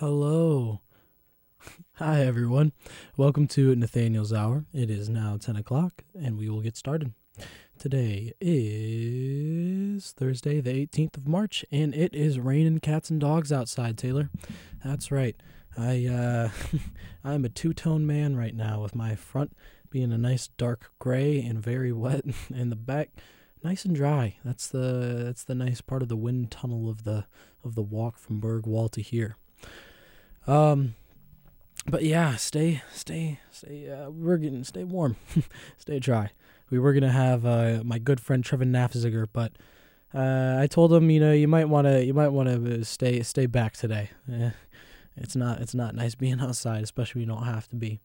Hello. Hi, everyone. Welcome to Nathaniel's Hour. It is now 10 o'clock, and we will get started. Today is Thursday, the 18th of March, and it is raining cats and dogs outside, Taylor. That's right. I, uh, I'm a two tone man right now, with my front being a nice dark gray and very wet, and the back nice and dry. That's the that's the nice part of the wind tunnel of the of the walk from Bergwall to here. Um, but yeah, stay, stay, stay. Uh, we're getting stay warm, stay dry. We were gonna have uh, my good friend Trevin Nafziger, but uh, I told him, you know, you might wanna, you might wanna stay, stay back today. Eh, it's not, it's not nice being outside, especially when you don't have to be.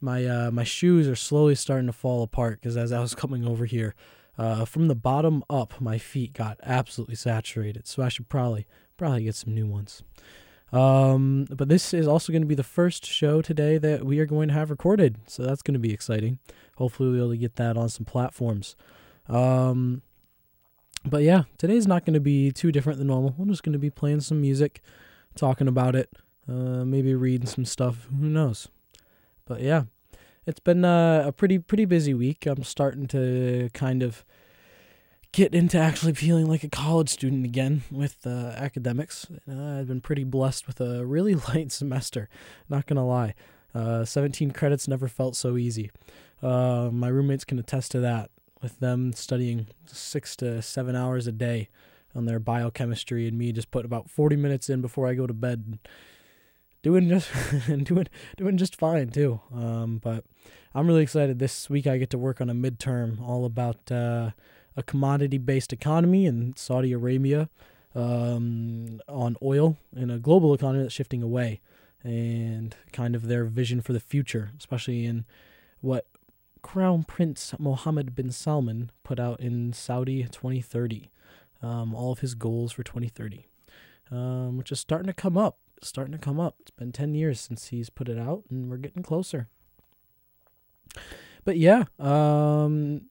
My uh, my shoes are slowly starting to fall apart because as I was coming over here, uh, from the bottom up, my feet got absolutely saturated. So I should probably probably get some new ones. Um, but this is also going to be the first show today that we are going to have recorded, so that's going to be exciting. Hopefully, we'll be able to get that on some platforms. Um, but yeah, today's not going to be too different than normal. We're just going to be playing some music, talking about it, uh, maybe reading some stuff. Who knows? But yeah, it's been uh, a pretty pretty busy week. I'm starting to kind of get into actually feeling like a college student again with uh, academics. Uh, I've been pretty blessed with a really light semester, not gonna lie. Uh, 17 credits never felt so easy. Uh, my roommates can attest to that, with them studying six to seven hours a day on their biochemistry, and me just put about 40 minutes in before I go to bed. Doing just and doing doing just fine too. Um, but I'm really excited. This week I get to work on a midterm all about uh, a commodity based economy in Saudi Arabia um, on oil and a global economy that's shifting away and kind of their vision for the future, especially in what Crown Prince Mohammed bin Salman put out in Saudi 2030. Um, all of his goals for 2030, um, which is starting to come up. Starting to come up. It's been 10 years since he's put it out, and we're getting closer. But yeah, um,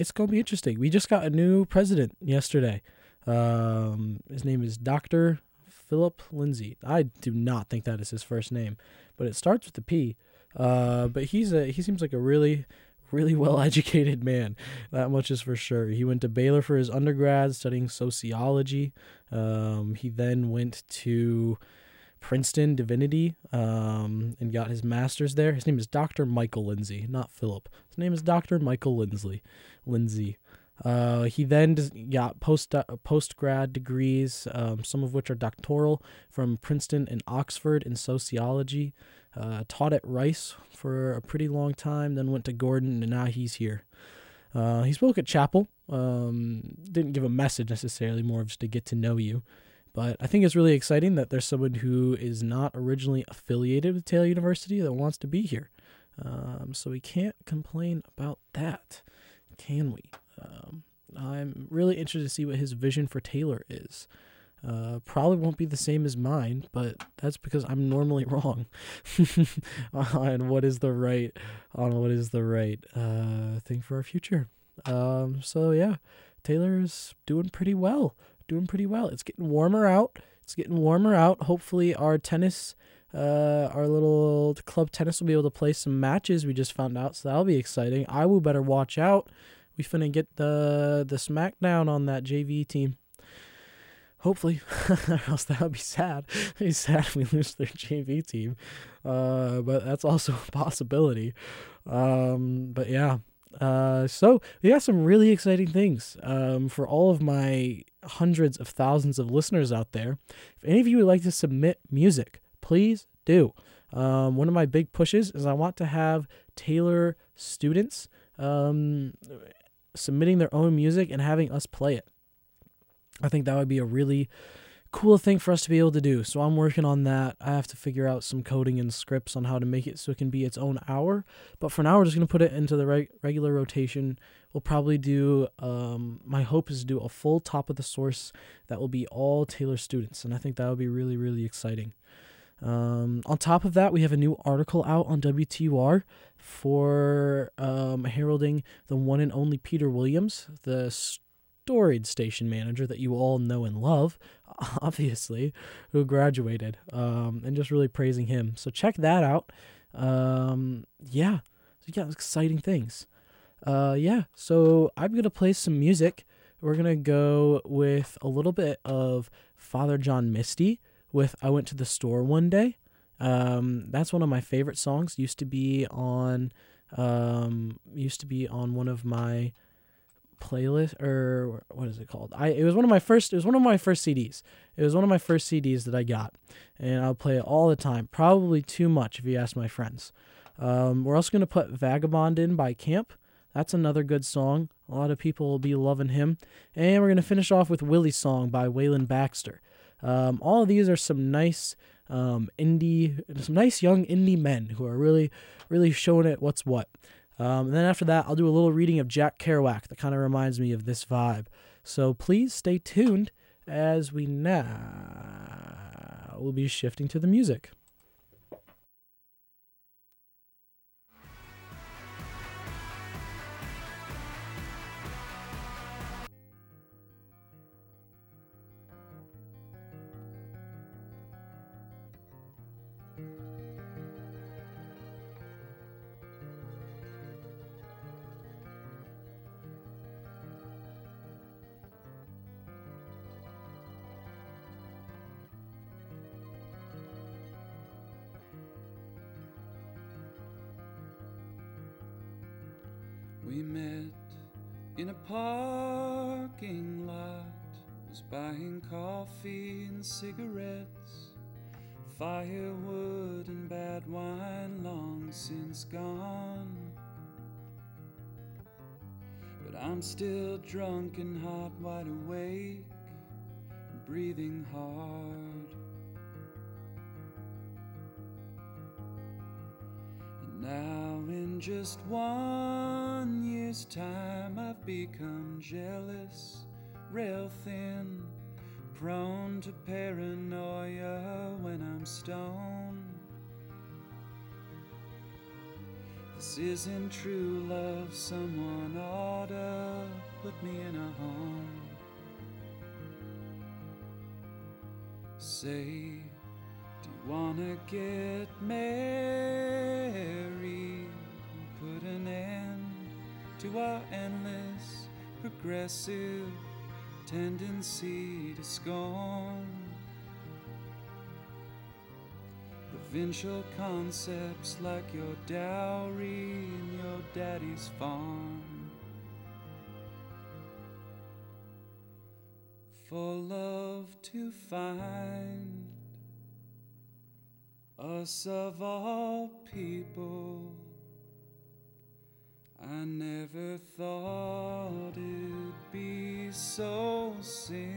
it's going to be interesting. We just got a new president yesterday. Um, his name is Dr. Philip Lindsay. I do not think that is his first name, but it starts with a P. Uh, but he's a he seems like a really really well educated man. That much is for sure. He went to Baylor for his undergrad, studying sociology. Um, he then went to Princeton Divinity um, and got his master's there. His name is Dr. Michael Lindsay, not Philip. His name is Dr. Michael Lindsley. Lindsay. Uh, he then got post uh, post grad degrees, um, some of which are doctoral from Princeton and Oxford in sociology. Uh, taught at Rice for a pretty long time, then went to Gordon, and now he's here. Uh, he spoke at Chapel. Um, didn't give a message necessarily, more just to get to know you. But I think it's really exciting that there's someone who is not originally affiliated with Taylor University that wants to be here. Um, so we can't complain about that, can we? Um, I'm really interested to see what his vision for Taylor is. Uh, probably won't be the same as mine, but that's because I'm normally wrong on what is the right on what is the right uh, thing for our future. Um, so yeah, Taylor's doing pretty well doing pretty well. It's getting warmer out. It's getting warmer out. Hopefully, our tennis, uh, our little club tennis will be able to play some matches. We just found out, so that'll be exciting. I will better watch out. We finna get the the smackdown on that JV team. Hopefully, or else that would be sad. It'd be sad if we lose their JV team. Uh, but that's also a possibility. Um, but yeah, uh, so we got some really exciting things um, for all of my hundreds of thousands of listeners out there. If any of you would like to submit music, please do. Um, one of my big pushes is I want to have Taylor students um, submitting their own music and having us play it. I think that would be a really cool thing for us to be able to do. So I'm working on that. I have to figure out some coding and scripts on how to make it so it can be its own hour. But for now, we're just going to put it into the reg- regular rotation. We'll probably do, um, my hope is to do a full top of the source that will be all Taylor students. And I think that would be really, really exciting. Um, on top of that, we have a new article out on WTUR for um, heralding the one and only Peter Williams, the storied station manager that you all know and love, obviously, who graduated, um, and just really praising him. So check that out. Um, yeah, so yeah, exciting things. Uh, yeah, so I'm gonna play some music. We're gonna go with a little bit of Father John Misty with "I Went to the Store One Day." Um, that's one of my favorite songs. Used to be on, um, used to be on one of my playlist or what is it called? I it was one of my first. It was one of my first CDs. It was one of my first CDs that I got, and I'll play it all the time. Probably too much if you ask my friends. Um, we're also gonna put "Vagabond" in by Caamp. That's another good song. A lot of people will be loving him. And we're gonna finish off with "Willie's Song" by Waylon Baxter. Um, all of these are some nice um, indie, some nice young indie men who are really, really showing it what's what. Um, and then after that, I'll do a little reading of Jack Kerouac that kind of reminds me of this vibe. So please stay tuned as we now will be shifting to the music. Cigarettes, firewood and bad wine long since gone. But I'm still drunk and hot, wide awake, breathing hard. And now, in just one year's time, I've become jealous, rail thin, prone to paranoia when I'm stoned. This isn't true love, someone oughta put me in a home. Say, do you wanna get married and put an end to our endless progressive tendency to scorn provincial concepts like your dowry and your daddy's farm? For love to find us of all people. I never thought it'd be so simple.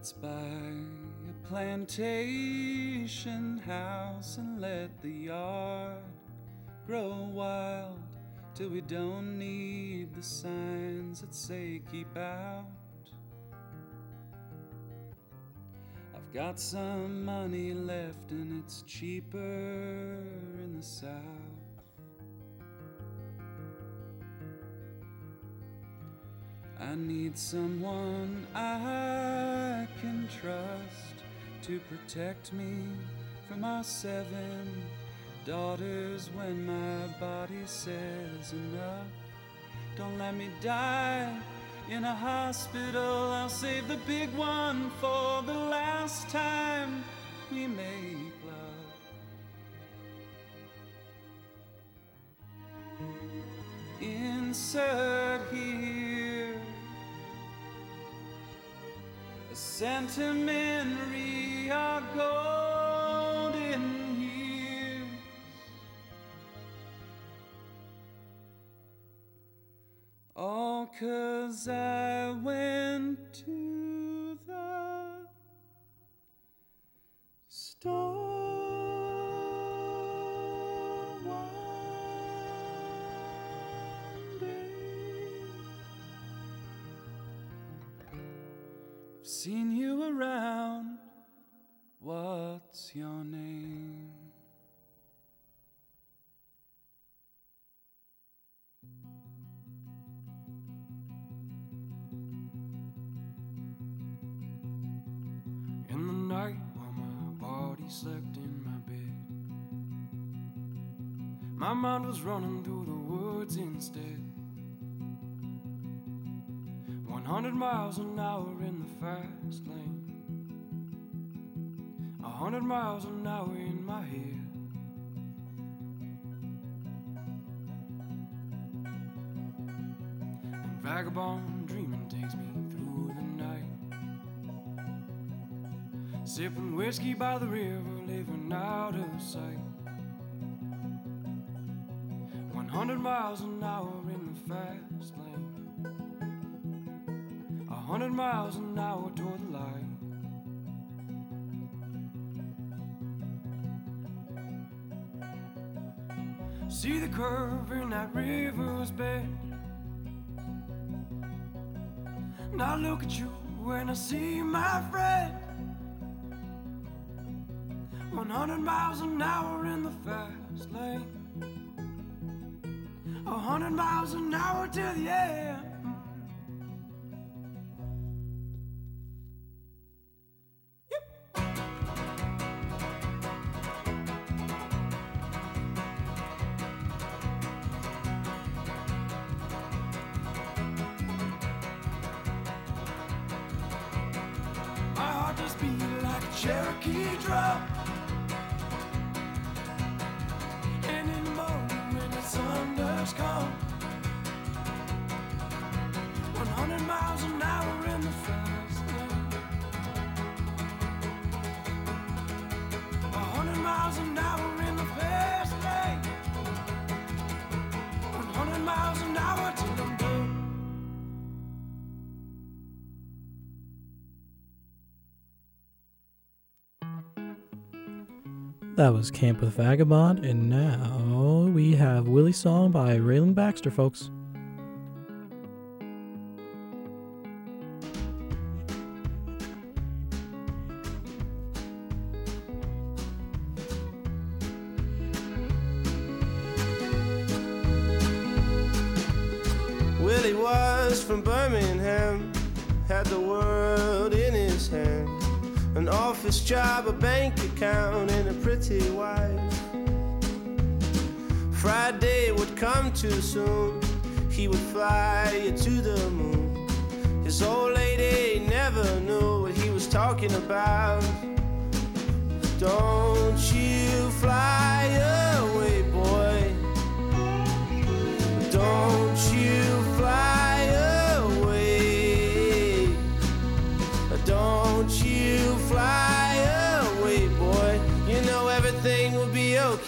Let's buy a plantation house and let the yard grow wild till we don't need the signs that say keep out. I've got some money left and it's cheaper in the south. I need someone I to protect me from my seven daughters when my body says enough. Don't let me die in a hospital. I'll save the big one for the last time we make love. Insert here a sentimentary our golden years. All cause mind was running through the woods instead. 100 miles an hour in the fast lane, 100 miles an hour in my head. And vagabond dreaming takes me through the night. Sipping whiskey by the river, living out of sight. 100 miles an hour in the fast lane. 100 miles an hour toward the light. See the curve in that river's bed. Now look at you when I see my friend. 100 miles an hour in the fast lane. 100 miles an hour to the end. Was Caamp with Vagabond, and now we have Willie Song by Rayland Baxter, folks. Office job, a bank account, and a pretty wife. Friday would come too soon, he would fly you to the moon. His old lady never knew what he was talking about. Don't you fly away,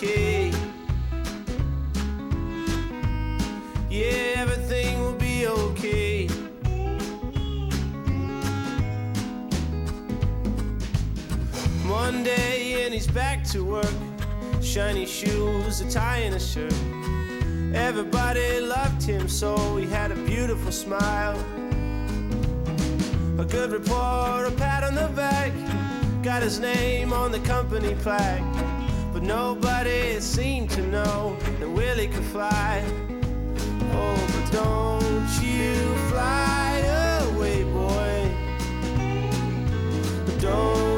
okay. Yeah, everything will be okay. Monday and he's back to work. Shiny shoes, a tie and a shirt. Everybody loved him so he had a beautiful smile. A good report, a pat on the back. Got his name on the company plaque. But nobody seemed to know that Willie could fly. Oh, but don't you fly away, boy. Don't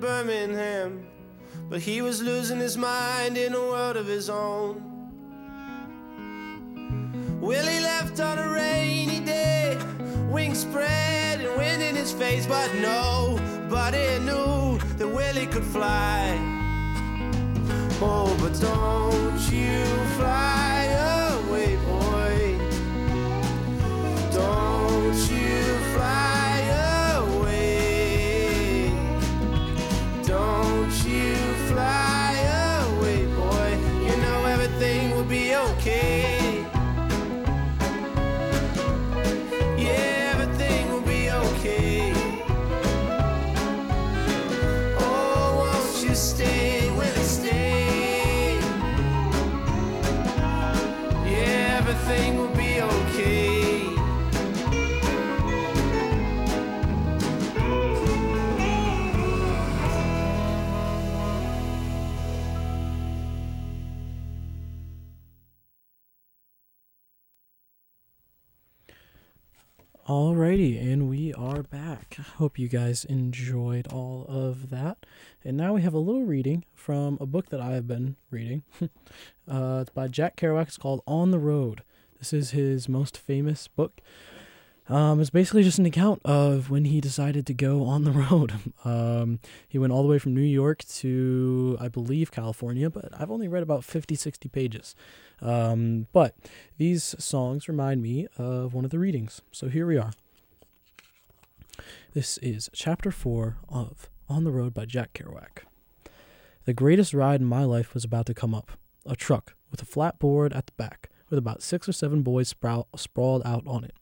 in Birmingham. But he was losing his mind in a world of his own. Willie left on a rainy day, wings spread and wind in his face, but nobody knew that Willie could fly. Oh, but don't you fly Alrighty, and we are back. Hope you guys enjoyed all of that. And now we have a little reading from a book that I have been reading. uh, it's by Jack Kerouac. It's called On the Road. This is his most famous book. Um, it's basically just an account of when he decided to go on the road. Um, he went all the way from New York to, I believe, California, but I've only read about 50, 60 pages. Um, but these songs remind me of one of the readings. So here we are. This is chapter 4 of On the Road by Jack Kerouac. The greatest ride in my life was about to come up. A truck with a flat board at the back, with about six or seven boys sprawled out on it.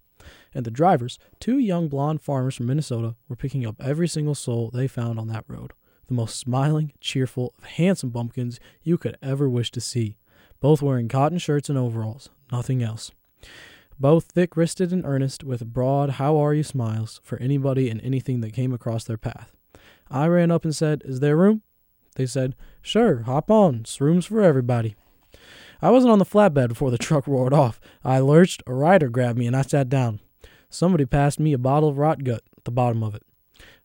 And the drivers, two young blonde farmers from Minnesota, were picking up every single soul they found on that road. The most smiling, cheerful, handsome bumpkins you could ever wish to see both wearing cotton shirts and overalls, nothing else. Both thick wristed and earnest, with broad how are you smiles for anybody and anything that came across their path. I ran up and said, Is there room? They said, Sure, hop on, it's rooms for everybody. I wasn't on the flatbed before the truck roared off. I lurched, a rider grabbed me, and I sat down. Somebody passed me a bottle of rot gut at the bottom of it.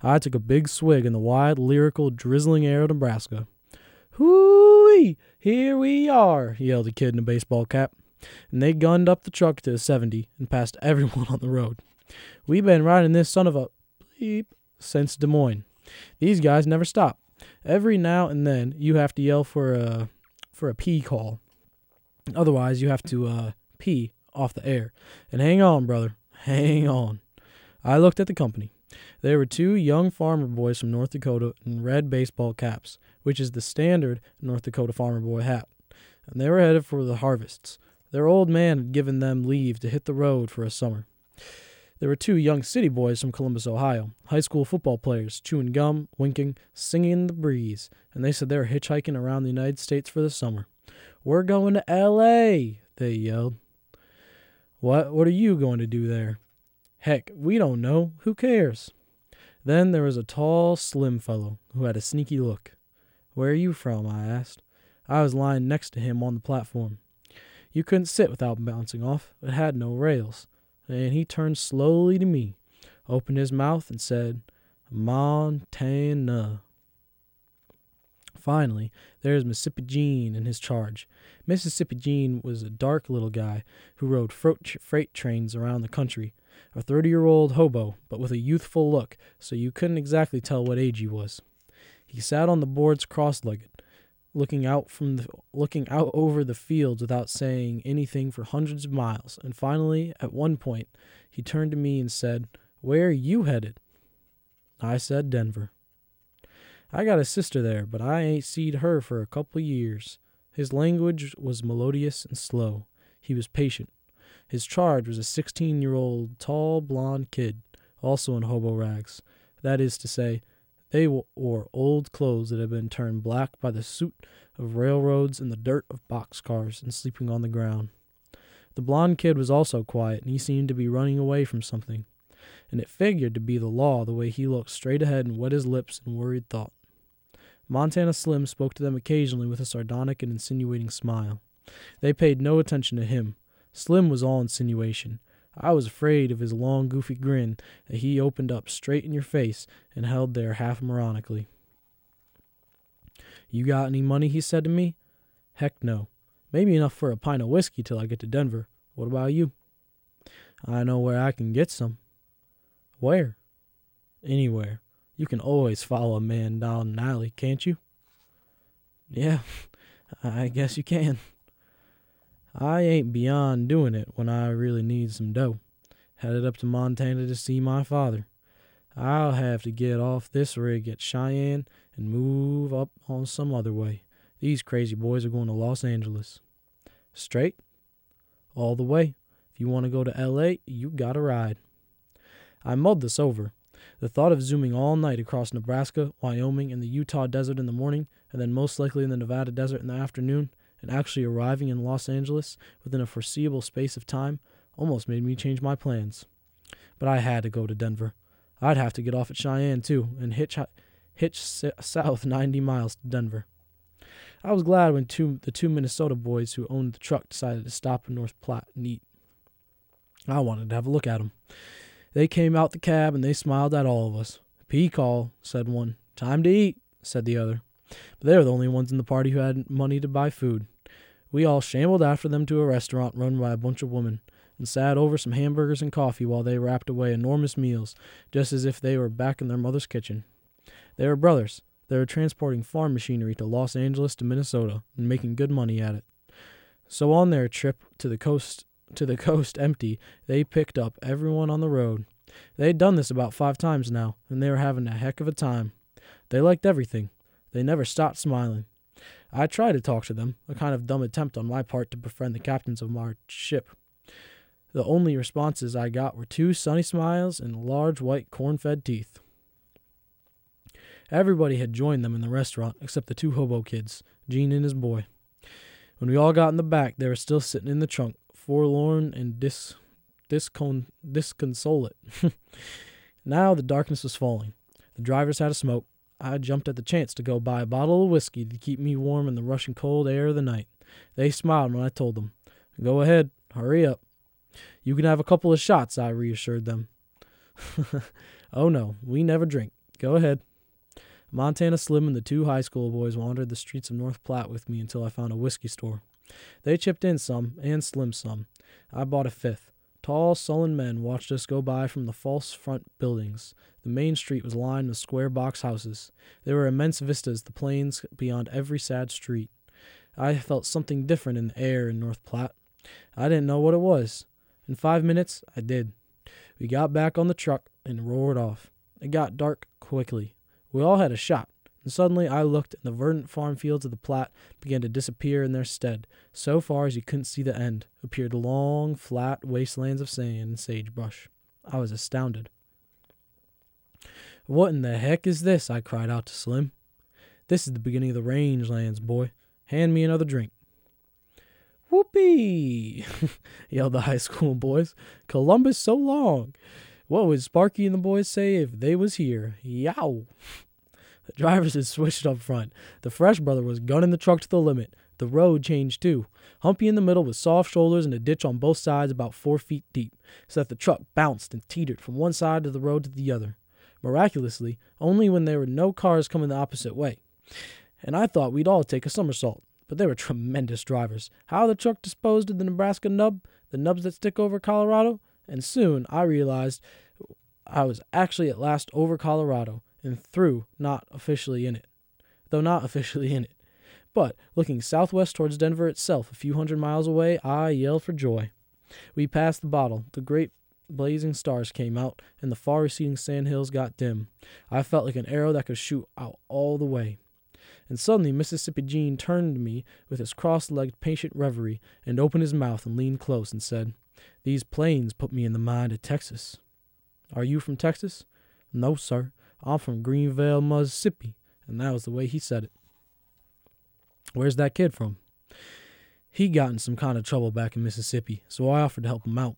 I took a big swig in the wide, lyrical, drizzling air of Nebraska. Hoo-wee! Here we are, yelled a kid in a baseball cap. And they gunned up the truck to a 70 and passed everyone on the road. We've been riding this son of a bleep since Des Moines. These guys never stop. Every now and then you have to yell for a for a pee call. Otherwise you have to uh, pee off the air. And hang on, brother. Hang on. I looked at the company. There were two young farmer boys from North Dakota in red baseball caps, which is the standard North Dakota farmer boy hat. And they were headed for the harvests. Their old man had given them leave to hit the road for a summer. There were two young city boys from Columbus, Ohio, high school football players, chewing gum, winking, singing in the breeze, and they said they were hitchhiking around the United States for the summer. We're going to L.A., they yelled. What, what are you going to do there? Heck, we don't know. Who cares? Then there was a tall, slim fellow who had a sneaky look. Where are you from? I asked. I was lying next to him on the platform. You couldn't sit without bouncing off. It had no rails. And he turned slowly to me, opened his mouth, and said, Montana. Finally, there is Mississippi Gene in his charge. Mississippi Gene was a dark little guy who rode freight trains around the country, a 30 year old hobo, but with a youthful look, so you couldn't exactly tell what age he was. He sat on the boards cross legged, looking out from the looking out over the fields without saying anything for hundreds of miles, and finally, at one point, he turned to me and said, Where are you headed? I said Denver. I got a sister there, but I ain't seed her for a couple years. His language was melodious and slow. He was patient. His charge was a 16 year old tall blond kid, also in hobo rags. That is to say, they wore old clothes that had been turned black by the soot of railroads and the dirt of boxcars and sleeping on the ground. The blond kid was also quiet, and he seemed to be running away from something. And it figured to be the law the way he looked straight ahead and wet his lips in worried thought. Montana Slim spoke to them occasionally with a sardonic and insinuating smile. They paid no attention to him. Slim was all insinuation. I was afraid of his long, goofy grin that he opened up straight in your face and held there half ironically. You got any money? he said to me. Heck no. Maybe enough for a pint of whiskey till I get to Denver. What about you? I know where I can get some. Where? Anywhere. You can always follow a man down an alley, can't you? Yeah, I guess you can. I ain't beyond doing it when I really need some dough. Headed up to Montana to see my father. I'll have to get off this rig at Cheyenne and move up on some other way. These crazy boys are going to Los Angeles. Straight? All the way. If you want to go to LA, you got to ride. I mulled this over. The thought of zooming all night across Nebraska, Wyoming, and the Utah desert in the morning, and then most likely in the Nevada desert in the afternoon, and actually arriving in Los Angeles within a foreseeable space of time almost made me change my plans. But I had to go to Denver. I'd have to get off at Cheyenne, too, and hitch, hitch south 90 miles to Denver. I was glad when two, the two Minnesota boys who owned the truck decided to stop in North Platte and eat. I wanted to have a look at 'em. They came out the cab and they smiled at all of us. Pee call, said one. Time to eat, said the other. But they were the only ones in the party who had money to buy food. We all shambled after them to a restaurant run by a bunch of women and sat over some hamburgers and coffee while they wrapped away enormous meals, just as if they were back in their mother's kitchen. They were brothers. They were transporting farm machinery to Los Angeles to Minnesota and making good money at it. So on their trip to the coast to the coast empty, they picked up everyone on the road. They'd done this about five times now, and they were having a heck of a time. They liked everything. They never stopped smiling. I tried to talk to them, a kind of dumb attempt on my part to befriend the captains of our ship. The only responses I got were two sunny smiles and large white corn fed teeth. Everybody had joined them in the restaurant except the two hobo kids, Gene and his boy. When we all got in the back, they were still sitting in the trunk, forlorn and dis, discon, disconsolate. now the darkness was falling. The drivers had a smoke, I jumped at the chance to go buy a bottle of whiskey to keep me warm in the rushing cold air of the night. They smiled when I told them. Go ahead, hurry up. You can have a couple of shots, I reassured them. oh no, we never drink. Go ahead. Montana Slim and the two high school boys wandered the streets of North Platte with me until I found a whiskey store. They chipped in some, and Slim some. I bought a fifth. Tall, sullen men watched us go by from the false front buildings. The main street was lined with square box houses. There were immense vistas, the plains beyond every sad street. I felt something different in the air in North Platte. I didn't know what it was. In five minutes, I did. We got back on the truck and roared off. It got dark quickly. We all had a shot and suddenly I looked, and the verdant farm fields of the Platte began to disappear in their stead. So far as you couldn't see the end, appeared long, flat wastelands of sand and sagebrush. I was astounded. What in the heck is this? I cried out to Slim. This is the beginning of the rangelands, boy. Hand me another drink. Whoopee! yelled the high school boys. Columbus so long. What would Sparky and the boys say if they was here? Yow! The drivers had switched up front. The Fresh brother was gunning the truck to the limit. The road changed too. Humpy in the middle with soft shoulders and a ditch on both sides about four feet deep, so that the truck bounced and teetered from one side of the road to the other. Miraculously, only when there were no cars coming the opposite way. And I thought we'd all take a somersault. But they were tremendous drivers. How the truck disposed of the Nebraska nub, the nubs that stick over Colorado, and soon I realized I was actually at last over Colorado and through, not officially in it. Though not officially in it. But looking southwest towards Denver itself, a few hundred miles away, I yelled for joy. We passed the bottle. The great blazing stars came out, and the far receding sand hills got dim. I felt like an arrow that could shoot out all the way. And suddenly Mississippi Gene turned to me with his cross legged patient reverie, and opened his mouth and leaned close and said, These plains put me in the mind of Texas. Are you from Texas? No, sir. I'm from Greenville, Mississippi. And that was the way he said it. Where's that kid from? He got in some kind of trouble back in Mississippi, so I offered to help him out.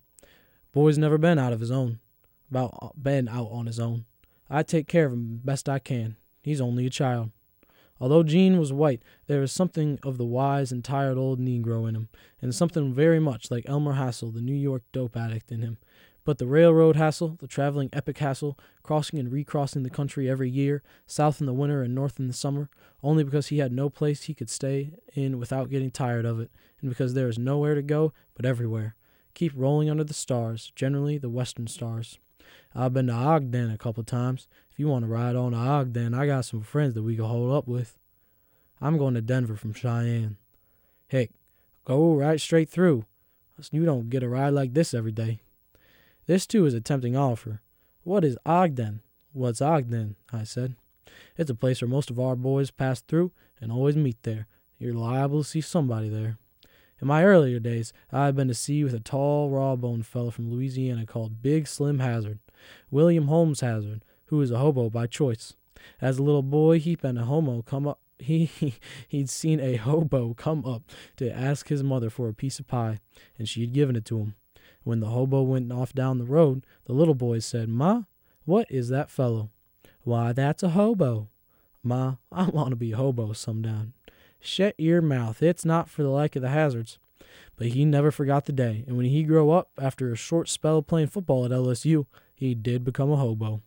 Boy's never been out of his own, about uh, been out on his own. I take care of him best I can. He's only a child. Although Gene was white, there was something of the wise and tired old Negro in him, and something very much like Elmer Hassel, the New York dope addict, in him. But the railroad hassle, the traveling epic hassle, crossing and recrossing the country every year, south in the winter and north in the summer, only because he had no place he could stay in without getting tired of it, and because there is nowhere to go but everywhere. Keep rolling under the stars, generally the western stars. I've been to Ogden a couple times. If you want to ride on to Ogden, I got some friends that we can hold up with. I'm going to Denver from Cheyenne. Heck, go right straight through. You don't get a ride like this every day. This, too, is a tempting offer. What is Ogden? What's Ogden? I said. It's a place where most of our boys pass through and always meet there. You're liable to see somebody there. In my earlier days, I had been to sea with a tall, raw-boned fellow from Louisiana called Big Slim Hazard, William Holmes Hazard, who was a hobo by choice. As a little boy, he'd been a homo come up. He he'd seen a hobo come up to ask his mother for a piece of pie, and she had given it to him. When the hobo went off down the road, the little boy said, "Ma, what is that fellow?" "Why, that's a hobo." "Ma, I want to be a hobo sometime." Shut your mouth. It's not for the like of the hazards. But he never forgot the day, and when he grew up, after a short spell of playing football at LSU, he did become a hobo.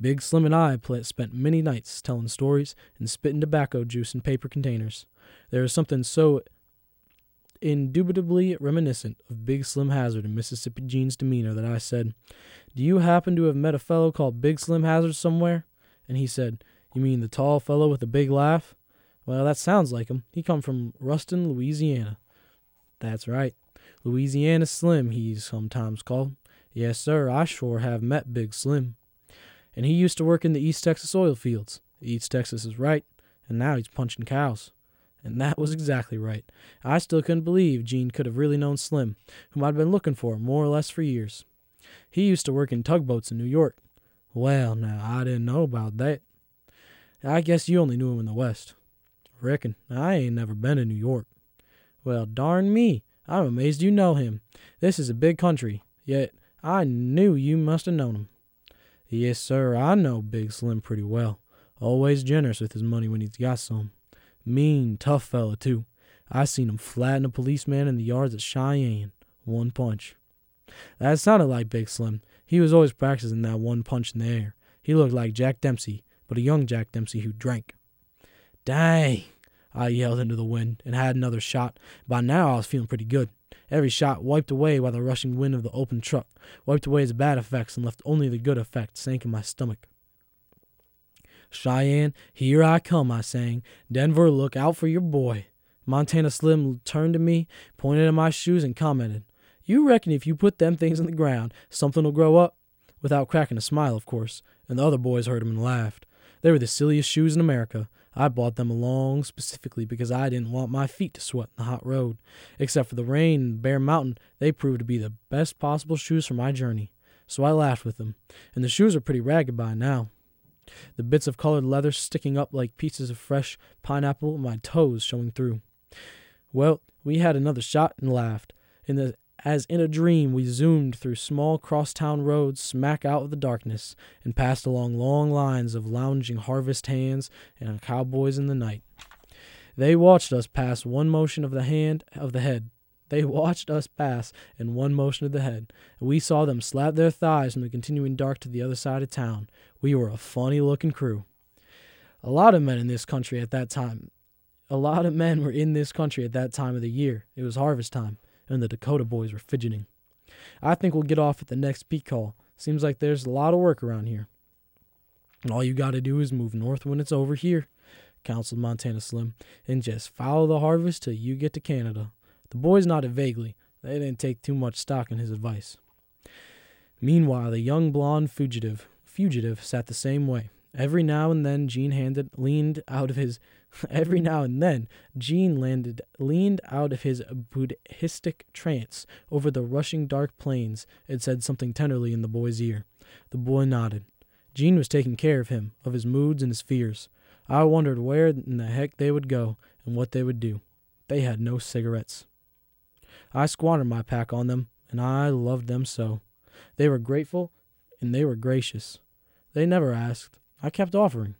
Big Slim and I spent many nights telling stories and spitting tobacco juice in paper containers. There is something so indubitably reminiscent of Big Slim Hazard and Mississippi Gene's demeanor that I said, Do you happen to have met a fellow called Big Slim Hazard somewhere? And he said, You mean the tall fellow with the big laugh? Well, that sounds like him. He come from Ruston, Louisiana. That's right. Louisiana Slim, he's sometimes called. Yes, sir, I sure have met Big Slim. And he used to work in the East Texas oil fields. East Texas is right, and now he's punching cows. And that was exactly right. I still couldn't believe Gene could have really known Slim, whom I'd been looking for more or less for years. He used to work in tugboats in New York. Well, now, I didn't know about that. I guess you only knew him in the West. Reckon. I ain't never been to New York. Well, darn me. I'm amazed you know him. This is a big country, yet I knew you must have known him. Yes, sir, I know Big Slim pretty well. Always generous with his money when he's got some. Mean, tough fella, too. I seen him flatten a policeman in the yards at Cheyenne. One punch. That sounded like Big Slim. He was always practicing that one punch in the air. He looked like Jack Dempsey, but a young Jack Dempsey who drank. Dang! I yelled into the wind and had another shot. By now I was feeling pretty good. Every shot wiped away by the rushing wind of the open truck, wiped away its bad effects and left only the good effects sank in my stomach. Cheyenne, here I come, I sang. Denver, look out for your boy. Montana Slim turned to me, pointed at my shoes, and commented, You reckon if you put them things in the ground, something'll grow up? Without cracking a smile, of course, and the other boys heard him and laughed. They were the silliest shoes in America. I bought them along specifically because I didn't want my feet to sweat in the hot road. Except for the rain and Bear Mountain, they proved to be the best possible shoes for my journey. So I laughed with them, and the shoes are pretty ragged by now. The bits of colored leather sticking up like pieces of fresh pineapple, my toes showing through. Well, we had another shot and laughed. In the as in a dream, we zoomed through small crosstown roads smack out of the darkness and passed along long lines of lounging harvest hands and cowboys in the night. They watched us pass one motion of the hand of the head. They watched us pass in one motion of the head, and we saw them slap their thighs in the continuing dark to the other side of town. We were a funny looking crew. A lot of men in this country at that time. A lot of men were in this country at that time of the year. It was harvest time and the Dakota boys were fidgeting. I think we'll get off at the next peak call. Seems like there's a lot of work around here. And all you gotta do is move north when it's over here, counseled Montana Slim, and just follow the harvest till you get to Canada. The boys nodded vaguely. They didn't take too much stock in his advice. Meanwhile, the young blonde fugitive fugitive sat the same way. Every now and then Gene handed leaned out of his every now and then Gene landed leaned out of his Buddhistic trance over the rushing dark plains and said something tenderly in the boy's ear. The boy nodded. Gene was taking care of him, of his moods and his fears. I wondered where in the heck they would go and what they would do. They had no cigarettes. I squandered my pack on them, and I loved them so. They were grateful and they were gracious. They never asked. I kept offering.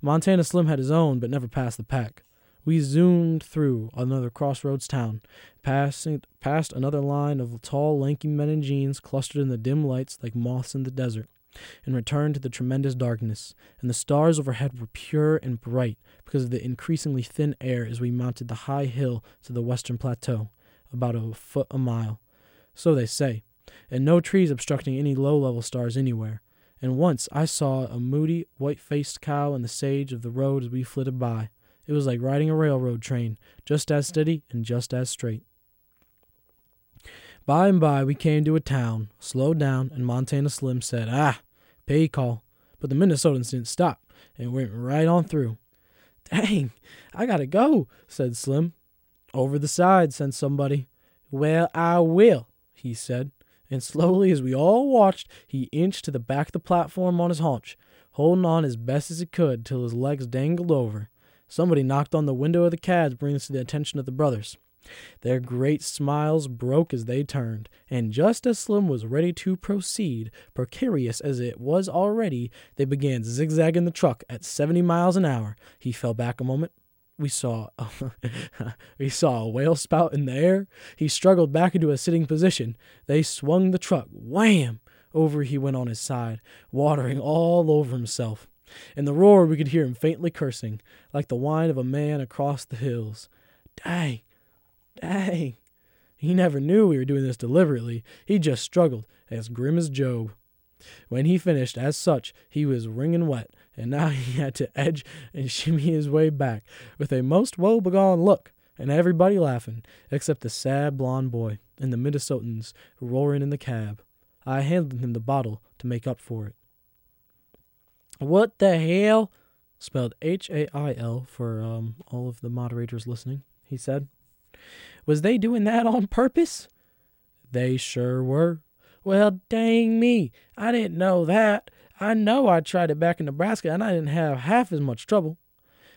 Montana Slim had his own, but never passed the pack. We zoomed through another crossroads town, passing past another line of tall, lanky men in jeans clustered in the dim lights like moths in the desert, and returned to the tremendous darkness. And the stars overhead were pure and bright because of the increasingly thin air as we mounted the high hill to the western plateau, about a foot a mile. So they say, and no trees obstructing any low level stars anywhere. And once I saw a moody, white faced cow in the sage of the road as we flitted by. It was like riding a railroad train, just as steady and just as straight. By and by, we came to a town, slowed down, and Montana Slim said, Ah, pay call. But the Minnesotans didn't stop and went right on through. Dang, I gotta go, said Slim. Over the side, said somebody. Well, I will, he said. And slowly, as we all watched, he inched to the back of the platform on his haunch, holding on as best as he could till his legs dangled over. Somebody knocked on the window of the cab bringing this to the attention of the brothers. Their great smiles broke as they turned, and just as Slim was ready to proceed, precarious as it was already, they began zigzagging the truck at 70 miles an hour. He fell back a moment. We saw we saw a whale spout in the air. He struggled back into a sitting position. They swung the truck. Wham! Over he went on his side, watering all over himself. In the roar, we could hear him faintly cursing, like the whine of a man across the hills. Dang, dang. He never knew we were doing this deliberately. He just struggled, as grim as Job. When he finished, as such, he was wringing wet, and now he had to edge and shimmy his way back, with a most woebegone look, and everybody laughing, except the sad blond boy and the Minnesotans roaring in the cab. I handed him the bottle to make up for it. What the hell? Spelled H A I L for um, all of the moderators listening, he said. Was they doing that on purpose? They sure were. Well, dang me. I didn't know that. I know I tried it back in Nebraska and I didn't have half as much trouble.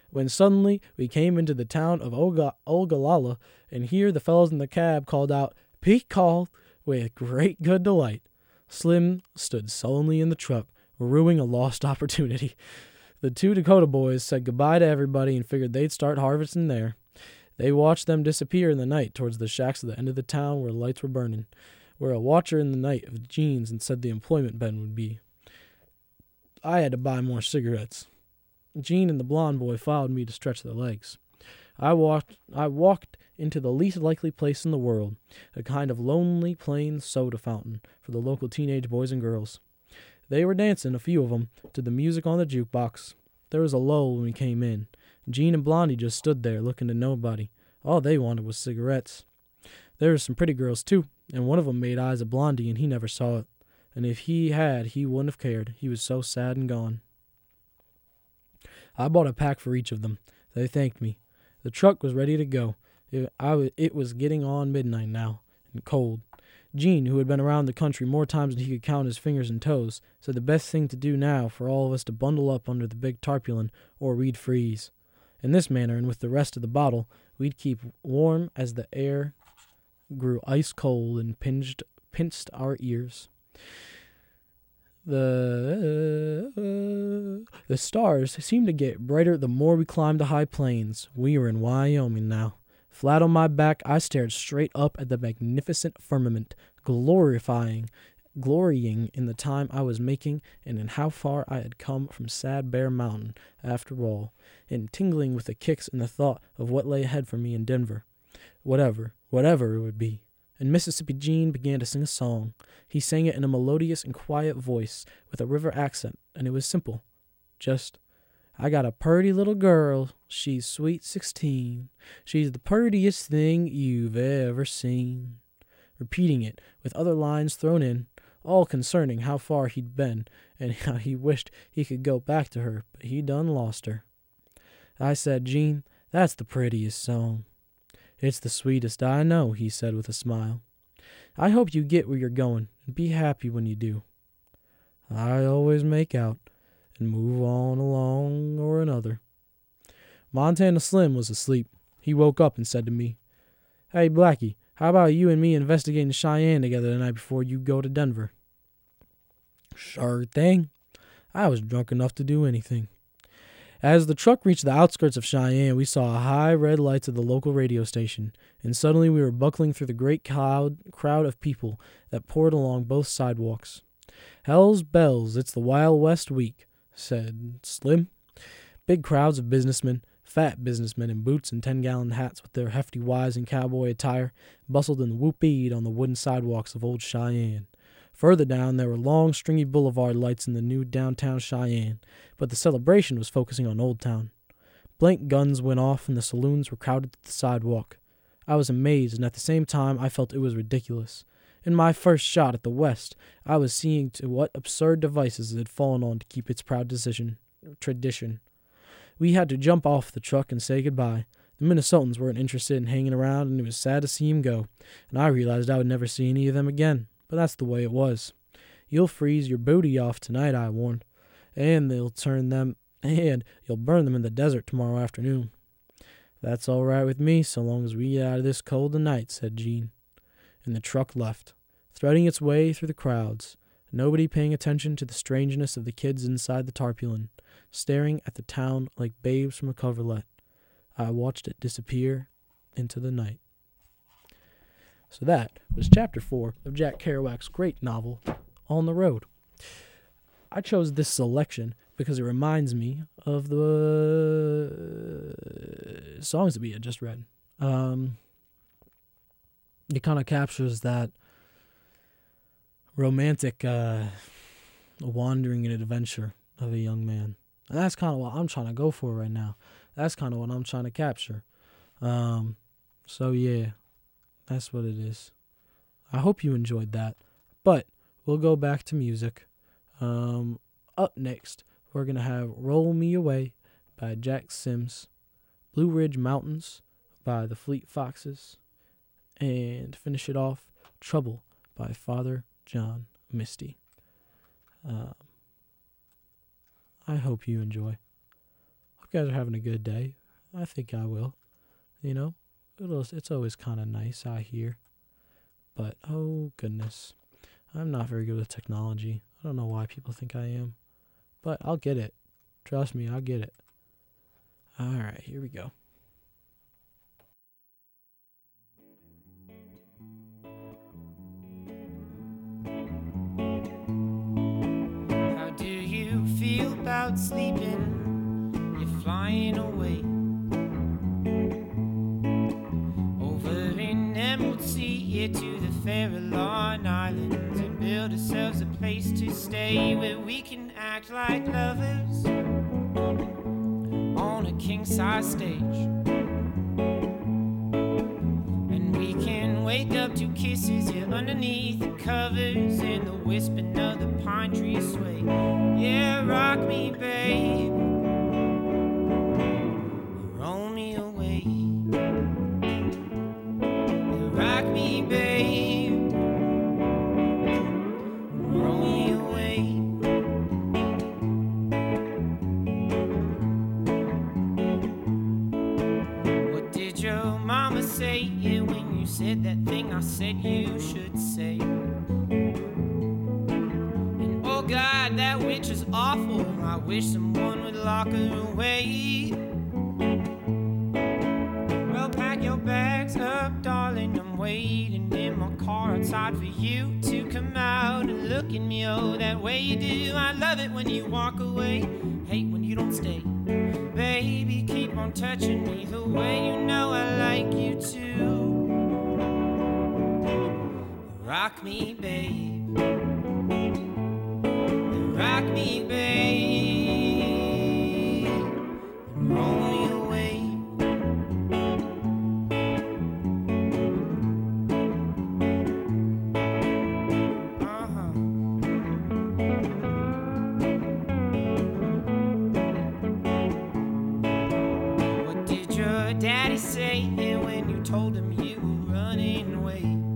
When suddenly we came into the town of Ogallala, and here the fellows in the cab called out, Pete called, with great good delight. Slim stood sullenly in the truck, ruining a lost opportunity. The two Dakota boys said goodbye to everybody and figured they'd start harvesting there. They watched them disappear in the night towards the shacks at the end of the town where lights were burning, where a watcher in the night of jeans and said the employment bin would be. I had to buy more cigarettes. Gene and the blond boy followed me to stretch their legs. I walked I walked into the least likely place in the world, a kind of lonely plain soda fountain for the local teenage boys and girls. They were dancing, a few of them, to the music on the jukebox. There was a lull when we came in. Gene and Blondie just stood there, looking to nobody. All they wanted was cigarettes. There were some pretty girls, too, and one of 'em made eyes at Blondie, and he never saw it. And if he had, he wouldn't have cared. He was so sad and gone. I bought a pack for each of them. They thanked me. The truck was ready to go. It, I, it was getting on midnight now, and cold. Gene, who had been around the country more times than he could count his fingers and toes, said the best thing to do now for all of us to bundle up under the big tarpaulin or we'd freeze. In this manner, and with the rest of the bottle, we'd keep warm as the air grew ice cold and pinched, pinched our ears. The uh, the stars seemed to get brighter the more we climbed the high plains. We were in Wyoming now. Flat on my back, I stared straight up at the magnificent firmament, glorifying, glorying in the time I was making and in how far I had come from Sad Bear Mountain, after all, and tingling with the kicks and the thought of what lay ahead for me in Denver. Whatever, whatever it would be. And Mississippi Gene began to sing a song. He sang it in a melodious and quiet voice, with a river accent, and it was simple. Just I got a purty little girl, she's sweet sixteen. She's the purtiest thing you've ever seen. Repeating it, with other lines thrown in, all concerning how far he'd been, and how he wished he could go back to her, but he done lost her. I said, Gene, that's the prettiest song. It's the sweetest I know, he said with a smile. I hope you get where you're going, and be happy when you do. I always make out and move on along or another. Montana Slim was asleep. He woke up and said to me, Hey, Blackie, how about you and me investigating Cheyenne together tonight before you go to Denver? Sure thing. I was drunk enough to do anything. As the truck reached the outskirts of Cheyenne, we saw high red lights of the local radio station, and suddenly we were buckling through the great cloud, crowd of people that poured along both sidewalks. Hell's bells, it's the Wild West week, said Slim. Big crowds of businessmen, fat businessmen in boots and ten gallon hats with their hefty wives in cowboy attire, bustled and whooped on the wooden sidewalks of old Cheyenne. Further down, there were long, stringy boulevard lights in the new downtown Cheyenne, but the celebration was focusing on Old Town. Blank guns went off and the saloons were crowded to the sidewalk. I was amazed, and at the same time, I felt it was ridiculous. In my first shot at the West, I was seeing to what absurd devices it had fallen on to keep its proud decision, tradition. We had to jump off the truck and say goodbye. The Minnesotans weren't interested in hanging around, and it was sad to see him go, and I realized I would never see any of them again but that's the way it was. You'll freeze your booty off tonight, I warned, and they'll turn them, and you'll burn them in the desert tomorrow afternoon. That's all right with me, so long as we get out of this cold tonight, said Gene. And the truck left, threading its way through the crowds, nobody paying attention to the strangeness of the kids inside the tarpaulin, staring at the town like babes from a coverlet. I watched it disappear into the night. So that was chapter four of Jack Kerouac's great novel, On the Road. I chose this selection because it reminds me of the songs that we had just read. Um, it kind of captures that romantic uh, wandering and adventure of a young man. And that's kind of what I'm trying to go for right now. That's kind of what I'm trying to capture. Um, so, yeah, that's what it is. I hope you enjoyed that. But we'll go back to music. Um, up next, we're going to have Roll Me Away by Jack Sims, Blue Ridge Mountains by the Fleet Foxes, and finish it off, Trouble by Father John Misty. Um, I hope you enjoy. Hope you guys are having a good day. I think I will. You know, it's always kind of nice out here. But oh goodness, I'm not very good with technology. I don't know why people think I am, but I'll get it. Trust me, I'll get it. All right, here we go. How do you feel about sleeping? You're flying. To stay where we can act like lovers on a king size stage. And we can wake up to kisses here underneath the covers and the whispering of the pine trees sway. Yeah, rock me, babe. Said you should say? And oh God, that witch is awful. I wish someone would lock her away. Well, pack your bags up, darling. I'm waiting in my car outside for you to come out and look at me. Oh, that way you do. I love it when you walk away. Hate when you don't stay. Baby, keep on touching me the way you know I like you Rock me, babe. Rock me, babe. Roll me away. Uh-huh. What did your daddy say when you told him you were running away?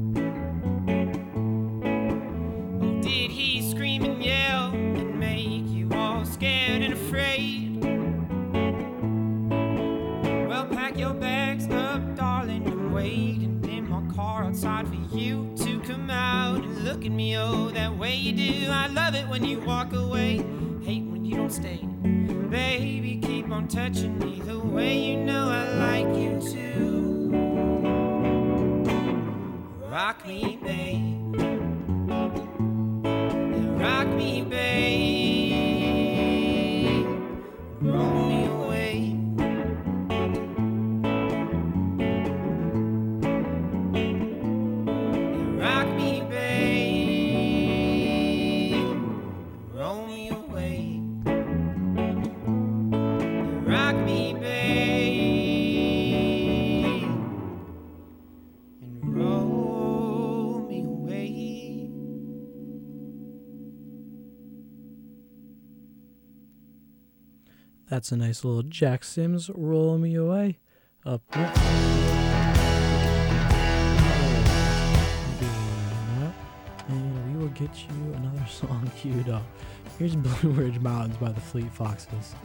way you do. I love it when you walk away, hate when you don't stay. Baby, keep on touching me the way you know I like you to. Rock me, babe. Rock me, That's a nice little Jack Sims roll me away. Up next. And we will get you another song queued up. Here's Blue Ridge Mountains by the Fleet Foxes.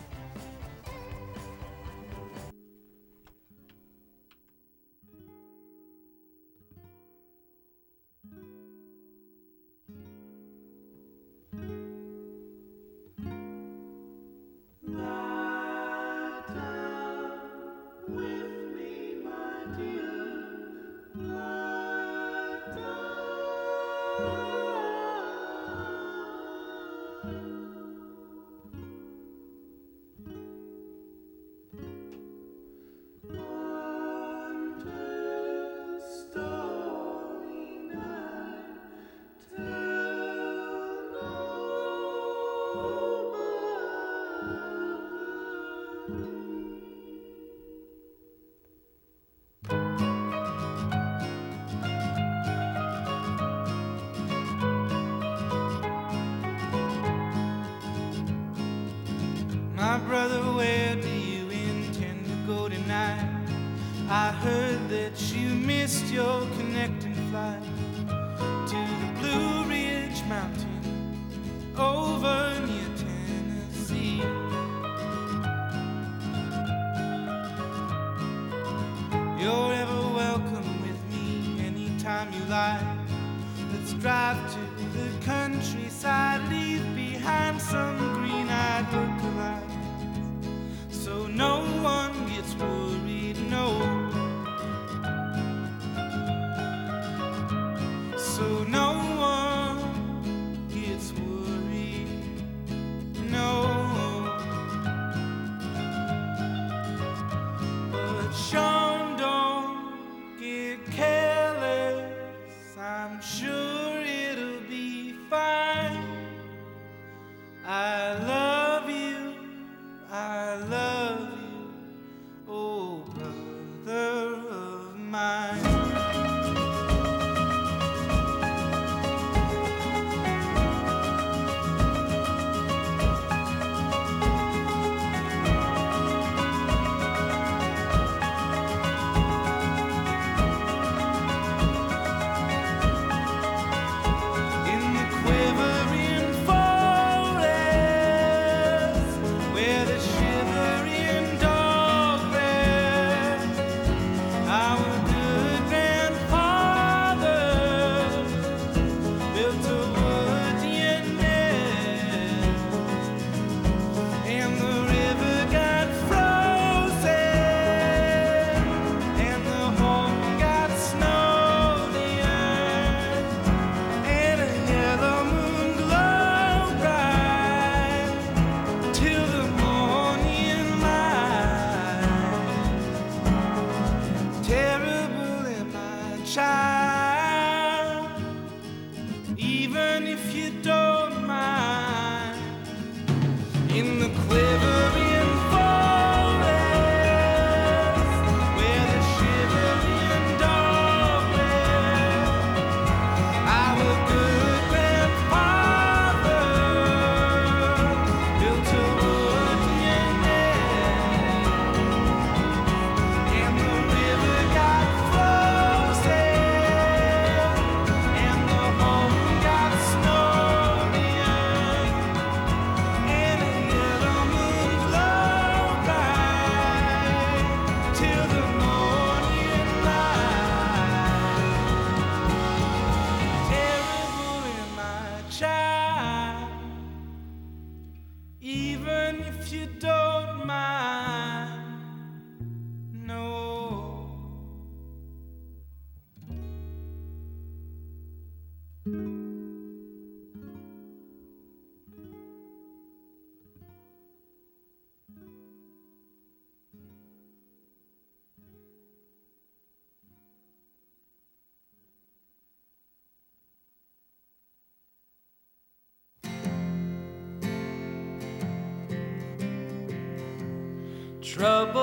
Trouble,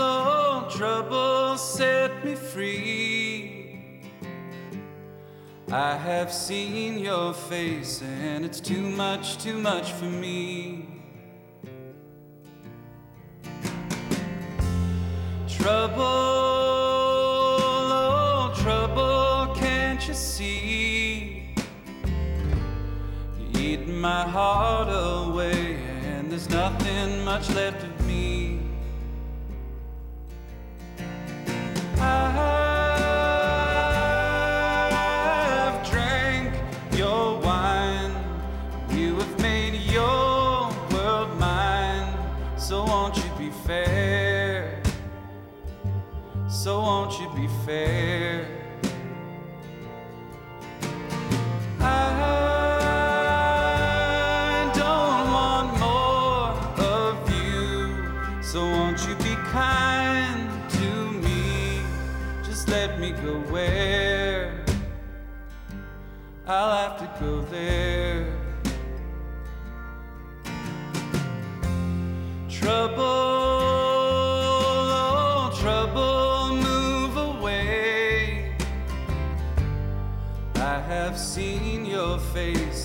oh, trouble set me free. I have seen your face, and it's too much, too much for me. Trouble, oh, trouble, can't you see? You eat my heart away, nothing much left of me. I've drank your wine. You have made your world mine. So won't you be fair? So won't you be fair? I'll have to go there. Trouble, oh, trouble, move away. I have seen your face,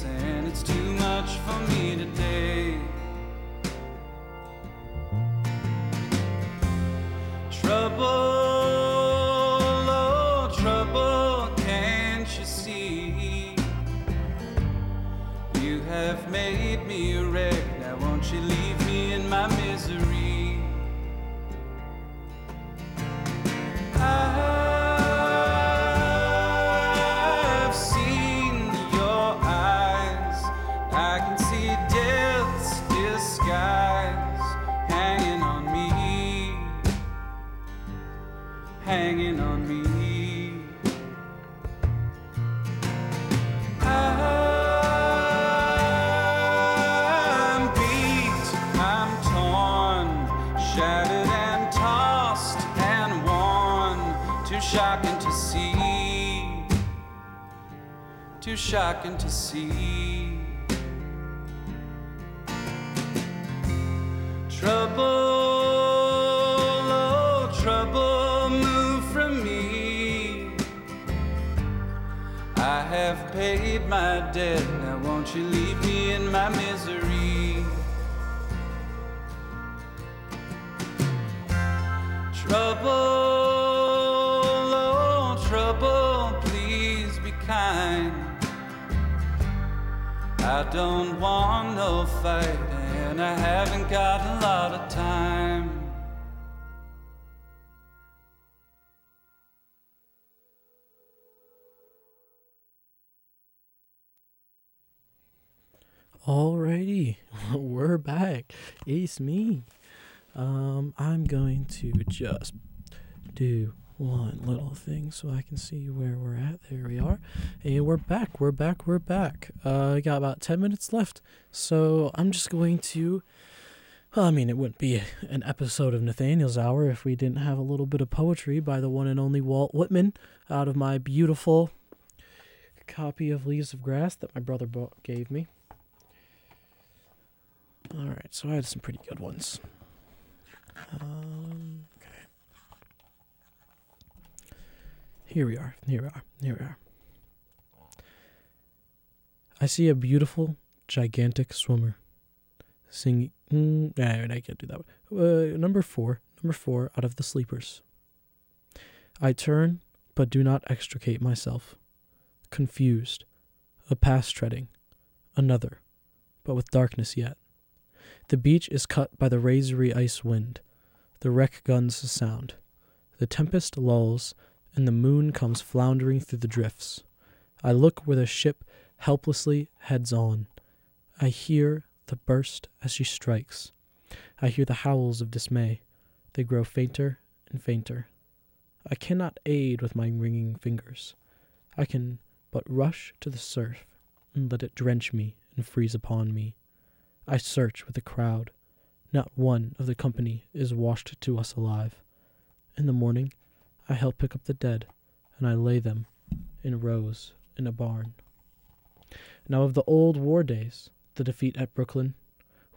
too to see. Trouble, oh, trouble, move from me. I have paid my debt, now won't you leave don't want no fight, and I haven't got a lot of time. Alrighty, we're back. It's me. Um, I'm going to just do one little thing so I can see where we're at. There we are. And we're back. We're back. We're back. Uh, I got about 10 minutes left. So I'm just going to. Well, I mean, it wouldn't be an episode of Nathaniel's Hour if we didn't have a little bit of poetry by the one and only Walt Whitman out of my beautiful copy of Leaves of Grass that my brother bo- gave me. All right, so I had some pretty good ones. Um, okay. Here we are. Here we are. Here we are. I see a beautiful, gigantic swimmer singing. Mm, I can't do that one. Uh, number four. Number four out of the sleepers. I turn, but do not extricate myself. Confused. A pass treading. Another, but with darkness yet. The beach is cut by the razory ice wind. The wreck guns sound. The tempest lulls, and the moon comes floundering through the drifts. I look where the ship helplessly heads on. I hear the burst as she strikes. I hear the howls of dismay. They grow fainter and fainter. I cannot aid with my ringing fingers. I can but rush to the surf and let it drench me and freeze upon me. I search with the crowd. Not one of the company is washed to us alive. In the morning, I help pick up the dead, and I lay them in rows in a barn. Now, of the old war days, the defeat at Brooklyn,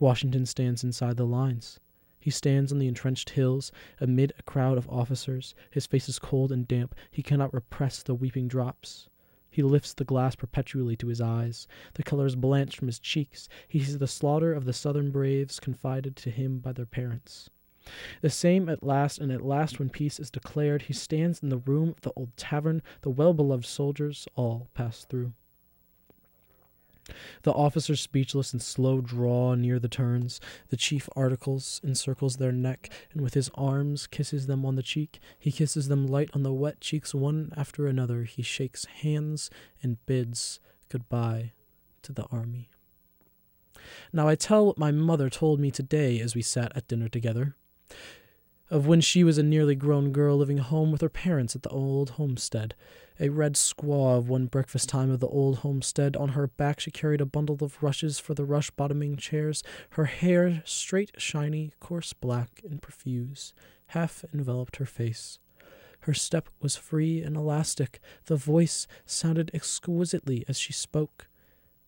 Washington stands inside the lines. He stands on the entrenched hills amid a crowd of officers. His face is cold and damp. He cannot repress the weeping drops. He lifts the glass perpetually to his eyes. The colors blanch from his cheeks. He sees the slaughter of the Southern braves confided to him by their parents. The same at last, and at last, when peace is declared, he stands in the room of the old tavern. The well beloved soldiers all pass through. The officers, speechless and slow, draw near the turns. The chief articles encircles their neck, and with his arms kisses them on the cheek. He kisses them light on the wet cheeks one after another. He shakes hands and bids goodbye to the army. Now I tell what my mother told me today as we sat at dinner together of when she was a nearly grown girl living home with her parents at the old homestead. A red squaw of one breakfast time of the old homestead. On her back she carried a bundle of rushes for the rush bottoming chairs, her hair straight, shiny, coarse black, and profuse, half enveloped her face. Her step was free and elastic. The voice sounded exquisitely as she spoke.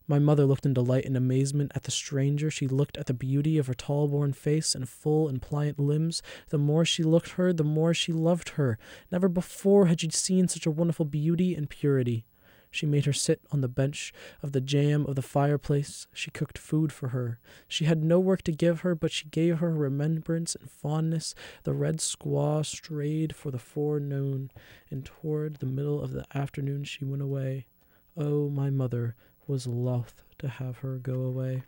My mother looked in delight and amazement at the stranger. She looked at the beauty of her tall born face and full and pliant limbs. The more she looked her, the more she loved her. Never before had she seen such a wonderful beauty and purity. She made her sit on the bench of the jamb of the fireplace. She cooked food for her. She had no work to give her, but she gave her remembrance and fondness. The red squaw strayed for the forenoon, and toward the middle of the afternoon she went away. Oh, my mother, was loth to have her go away.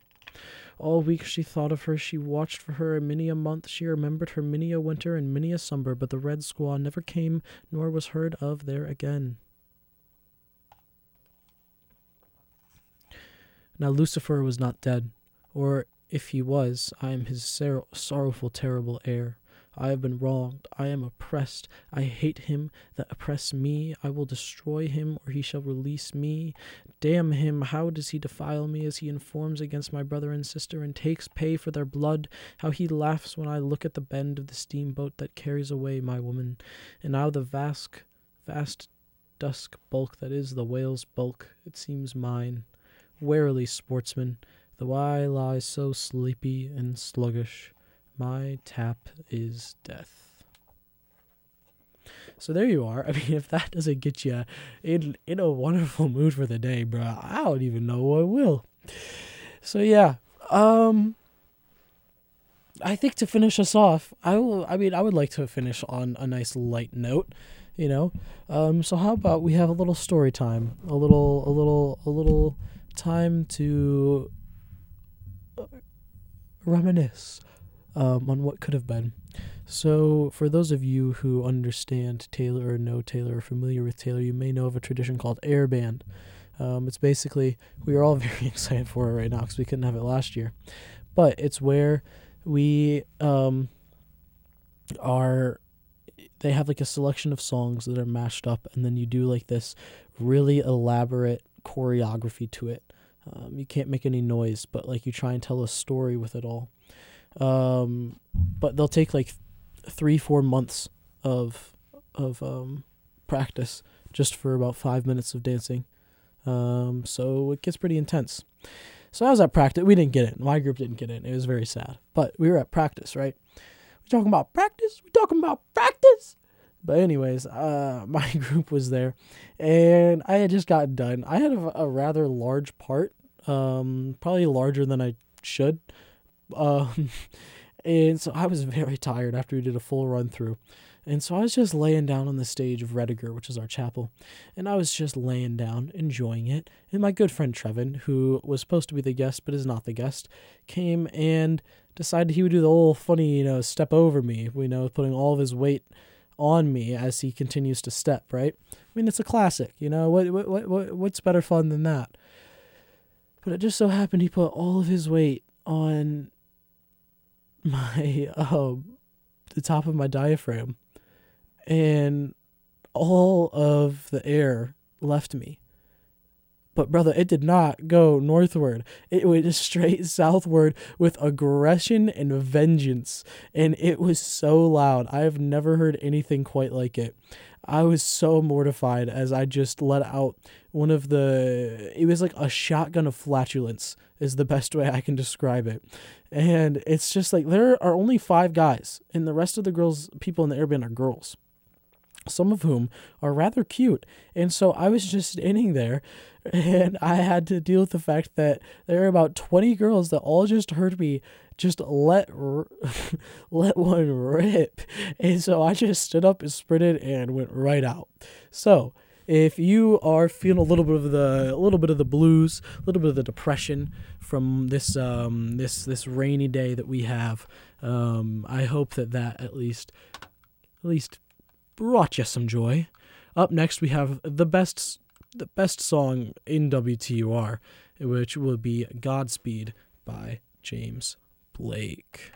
All week she thought of her, she watched for her, and many a month she remembered her many a winter and many a summer, but the red squaw never came nor was heard of there again. Now Lucifer was not dead, or if he was, I am his sor- sorrowful, terrible heir. I have been wronged. I am oppressed. I hate him that oppress me. I will destroy him, or he shall release me. Damn him! How does he defile me as he informs against my brother and sister and takes pay for their blood? How he laughs when I look at the bend of the steamboat that carries away my woman, and now the vast, vast dusk bulk that is the whale's bulk, it seems mine. Warily, sportsman, though I lie so sleepy and sluggish. My tap is death. So there you are. I mean, if that doesn't get you in in a wonderful mood for the day, bro, I don't even know what will. So yeah, um, I think to finish us off, I will. I mean, I would like to finish on a nice light note, you know. Um, so how about we have a little story time, a little, a little, a little time to uh, reminisce um, on what could have been. So, for those of you who understand Taylor or know Taylor or familiar with Taylor, you may know of a tradition called Air Band. Um, it's basically, we are all very excited for it right now because we couldn't have it last year. But it's where we um, are, they have like a selection of songs that are mashed up, and then you do like this really elaborate choreography to it. Um, you can't make any noise, but like you try and tell a story with it all. Um, but they'll take like three, four months of of um, practice just for about five minutes of dancing. Um, so it gets pretty intense. So I was at practice. We didn't get it. My group didn't get it. It was very sad. But we were at practice, right? We're talking about practice. We're talking about practice. But anyways, uh, my group was there, and I had just gotten done. I had a, a rather large part, um, probably larger than I should. Um, and so I was very tired after we did a full run through. And so I was just laying down on the stage of Rediger, which is our chapel, and I was just laying down, enjoying it. And my good friend Trevin, who was supposed to be the guest but is not the guest, came and decided he would do the whole funny, you know, step over me, you know, putting all of his weight on me as he continues to step, right? I mean, it's a classic, you know, what, what, what, what's better fun than that? But it just so happened he put all of his weight on my uh, the top of my diaphragm, and all of the air left me. But brother, it did not go northward. It went straight southward with aggression and vengeance, and it was so loud. I have never heard anything quite like it. I was so mortified as I just let out one of the it was like a shotgun of flatulence is the best way I can describe it. And it's just like there are only 5 guys and the rest of the girls people in the airband are girls. Some of whom are rather cute. And so I was just standing there and I had to deal with the fact that there are about 20 girls that all just heard me just let let one rip. And so I just stood up and sprinted and went right out. So, if you are feeling a little bit of the a little bit of the blues, a little bit of the depression from this um this this rainy day that we have, um I hope that that at least at least brought you some joy. Up next we have the best the best song in WTUR, which will be Godspeed by James Blake.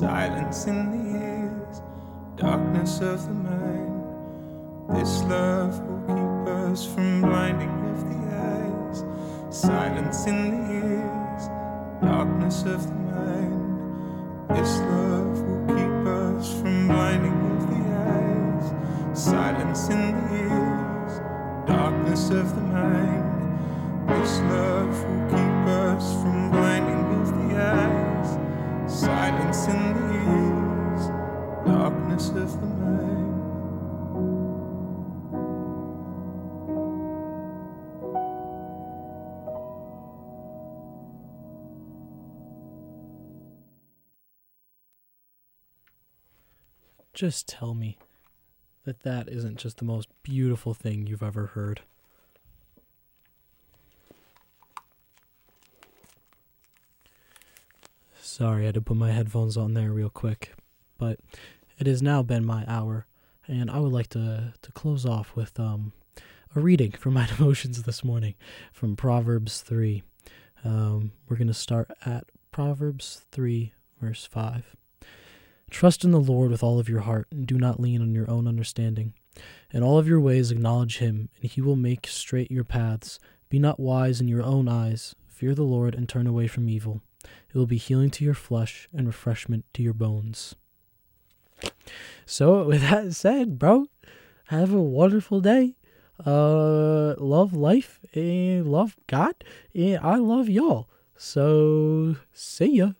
Silence in the ears, darkness of the mind. This love will keep us from blinding of the eyes, silence in the ears, darkness of the mind. This love will keep us from blinding of the eyes, silence in the ears, darkness of the mind. This love will keep us from blinding silence in the ears, darkness of the mind. Just tell me that that isn't just the most beautiful thing you've ever heard. Sorry, I had to put my headphones on there real quick, but it has now been my hour, and I would like to to close off with um a reading from my devotions this morning from Proverbs three. Um, we're gonna start at Proverbs three, verse five. Trust in the Lord with all of your heart, and do not lean on your own understanding. In all of your ways acknowledge him, and he will make straight your paths. Be not wise in your own eyes. Fear the Lord and turn away from evil. It will be healing to your flesh and refreshment to your bones. So with that said, bro, have a wonderful day. Uh, love life and love God, and I love y'all. So see ya.